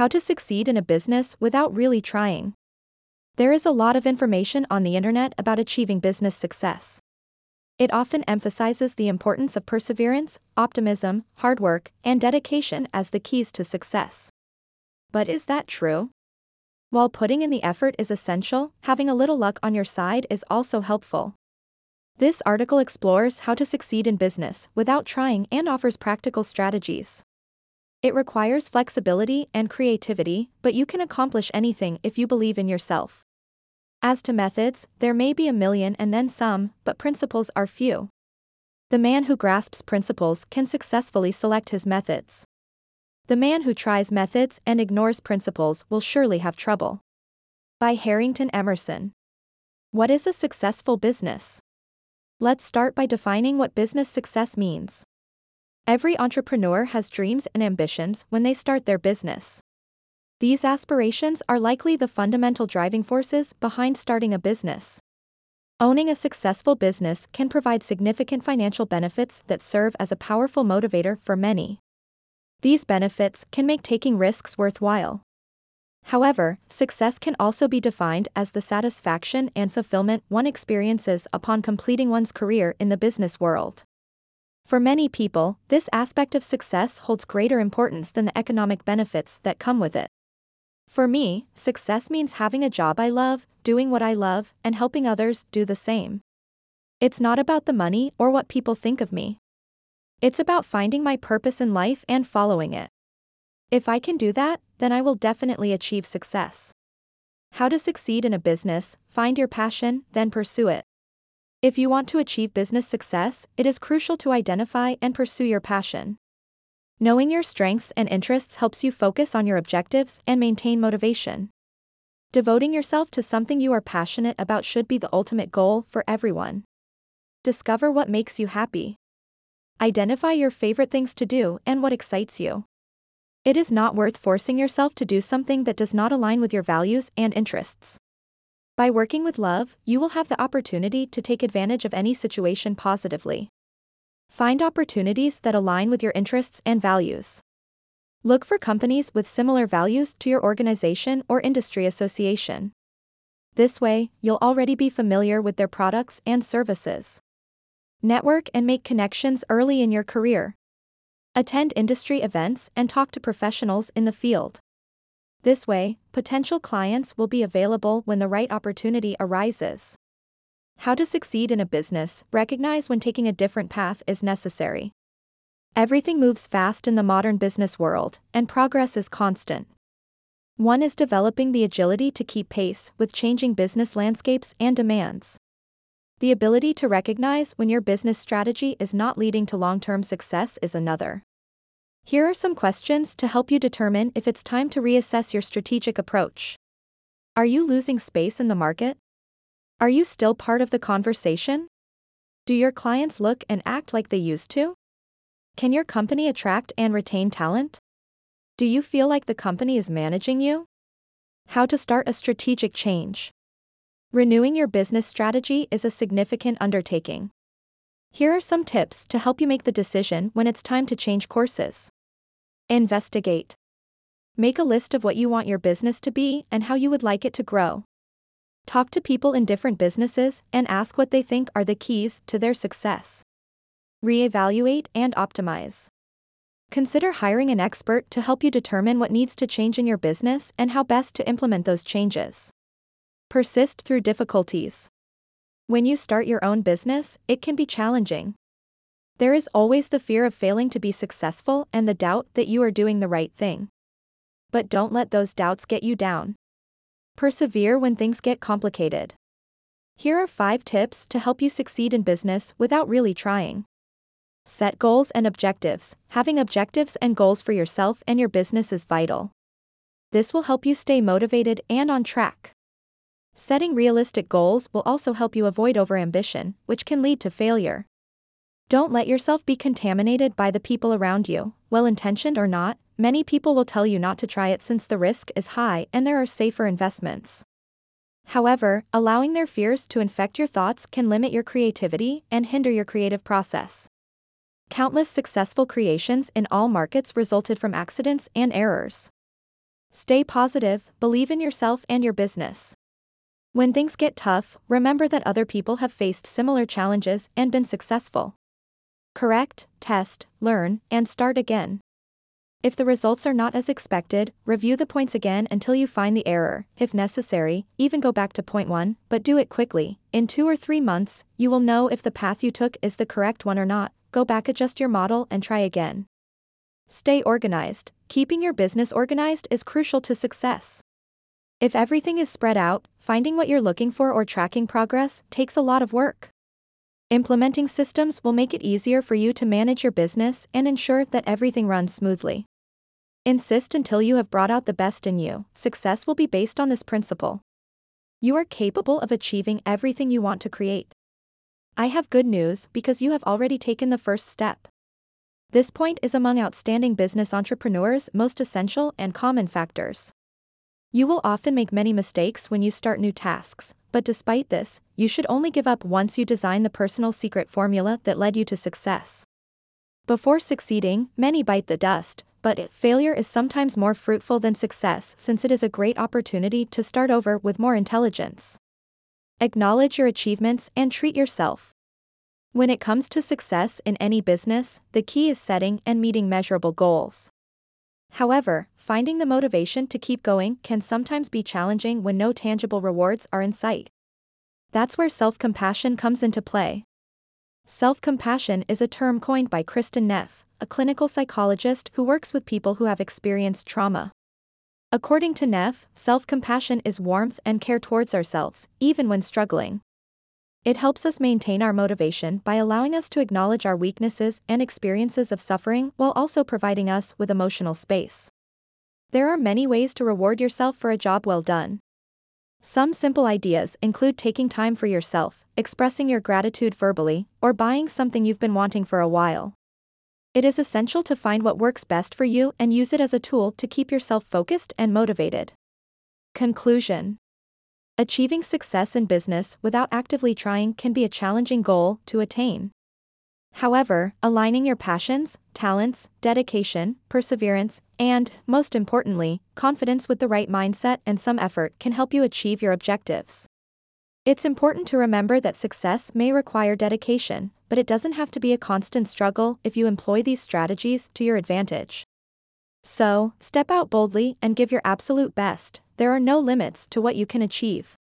How to succeed in a business without really trying. There is a lot of information on the internet about achieving business success. It often emphasizes the importance of perseverance, optimism, hard work, and dedication as the keys to success. But is that true? While putting in the effort is essential, having a little luck on your side is also helpful. This article explores how to succeed in business without trying and offers practical strategies. It requires flexibility and creativity, but you can accomplish anything if you believe in yourself. As to methods, there may be a million and then some, but principles are few. The man who grasps principles can successfully select his methods. The man who tries methods and ignores principles will surely have trouble. By Harrington Emerson. What is a successful business? Let's start by defining what business success means. Every entrepreneur has dreams and ambitions when they start their business. These aspirations are likely the fundamental driving forces behind starting a business. Owning a successful business can provide significant financial benefits that serve as a powerful motivator for many. These benefits can make taking risks worthwhile. However, success can also be defined as the satisfaction and fulfillment one experiences upon completing one's career in the business world. For many people, this aspect of success holds greater importance than the economic benefits that come with it. For me, success means having a job I love, doing what I love, and helping others do the same. It's not about the money or what people think of me. It's about finding my purpose in life and following it. If I can do that, then I will definitely achieve success. How to succeed in a business, find your passion, then pursue it. If you want to achieve business success, it is crucial to identify and pursue your passion. Knowing your strengths and interests helps you focus on your objectives and maintain motivation. Devoting yourself to something you are passionate about should be the ultimate goal for everyone. Discover what makes you happy. Identify your favorite things to do and what excites you. It is not worth forcing yourself to do something that does not align with your values and interests. By working with love, you will have the opportunity to take advantage of any situation positively. Find opportunities that align with your interests and values. Look for companies with similar values to your organization or industry association. This way, you'll already be familiar with their products and services. Network and make connections early in your career. Attend industry events and talk to professionals in the field. This way, potential clients will be available when the right opportunity arises. How to succeed in a business, recognize when taking a different path is necessary. Everything moves fast in the modern business world, and progress is constant. One is developing the agility to keep pace with changing business landscapes and demands. The ability to recognize when your business strategy is not leading to long term success is another. Here are some questions to help you determine if it's time to reassess your strategic approach. Are you losing space in the market? Are you still part of the conversation? Do your clients look and act like they used to? Can your company attract and retain talent? Do you feel like the company is managing you? How to start a strategic change. Renewing your business strategy is a significant undertaking. Here are some tips to help you make the decision when it's time to change courses. Investigate. Make a list of what you want your business to be and how you would like it to grow. Talk to people in different businesses and ask what they think are the keys to their success. Reevaluate and optimize. Consider hiring an expert to help you determine what needs to change in your business and how best to implement those changes. Persist through difficulties. When you start your own business, it can be challenging. There is always the fear of failing to be successful and the doubt that you are doing the right thing. But don't let those doubts get you down. Persevere when things get complicated. Here are 5 tips to help you succeed in business without really trying. Set goals and objectives. Having objectives and goals for yourself and your business is vital. This will help you stay motivated and on track. Setting realistic goals will also help you avoid overambition, which can lead to failure. Don't let yourself be contaminated by the people around you, well intentioned or not, many people will tell you not to try it since the risk is high and there are safer investments. However, allowing their fears to infect your thoughts can limit your creativity and hinder your creative process. Countless successful creations in all markets resulted from accidents and errors. Stay positive, believe in yourself and your business. When things get tough, remember that other people have faced similar challenges and been successful. Correct, test, learn, and start again. If the results are not as expected, review the points again until you find the error. If necessary, even go back to point 1, but do it quickly. In 2 or 3 months, you will know if the path you took is the correct one or not. Go back, adjust your model, and try again. Stay organized. Keeping your business organized is crucial to success. If everything is spread out, finding what you're looking for or tracking progress takes a lot of work. Implementing systems will make it easier for you to manage your business and ensure that everything runs smoothly. Insist until you have brought out the best in you. Success will be based on this principle. You are capable of achieving everything you want to create. I have good news because you have already taken the first step. This point is among outstanding business entrepreneurs' most essential and common factors. You will often make many mistakes when you start new tasks, but despite this, you should only give up once you design the personal secret formula that led you to success. Before succeeding, many bite the dust, but failure is sometimes more fruitful than success since it is a great opportunity to start over with more intelligence. Acknowledge your achievements and treat yourself. When it comes to success in any business, the key is setting and meeting measurable goals. However, finding the motivation to keep going can sometimes be challenging when no tangible rewards are in sight. That's where self compassion comes into play. Self compassion is a term coined by Kristin Neff, a clinical psychologist who works with people who have experienced trauma. According to Neff, self compassion is warmth and care towards ourselves, even when struggling. It helps us maintain our motivation by allowing us to acknowledge our weaknesses and experiences of suffering while also providing us with emotional space. There are many ways to reward yourself for a job well done. Some simple ideas include taking time for yourself, expressing your gratitude verbally, or buying something you've been wanting for a while. It is essential to find what works best for you and use it as a tool to keep yourself focused and motivated. Conclusion Achieving success in business without actively trying can be a challenging goal to attain. However, aligning your passions, talents, dedication, perseverance, and, most importantly, confidence with the right mindset and some effort can help you achieve your objectives. It's important to remember that success may require dedication, but it doesn't have to be a constant struggle if you employ these strategies to your advantage. So, step out boldly and give your absolute best, there are no limits to what you can achieve.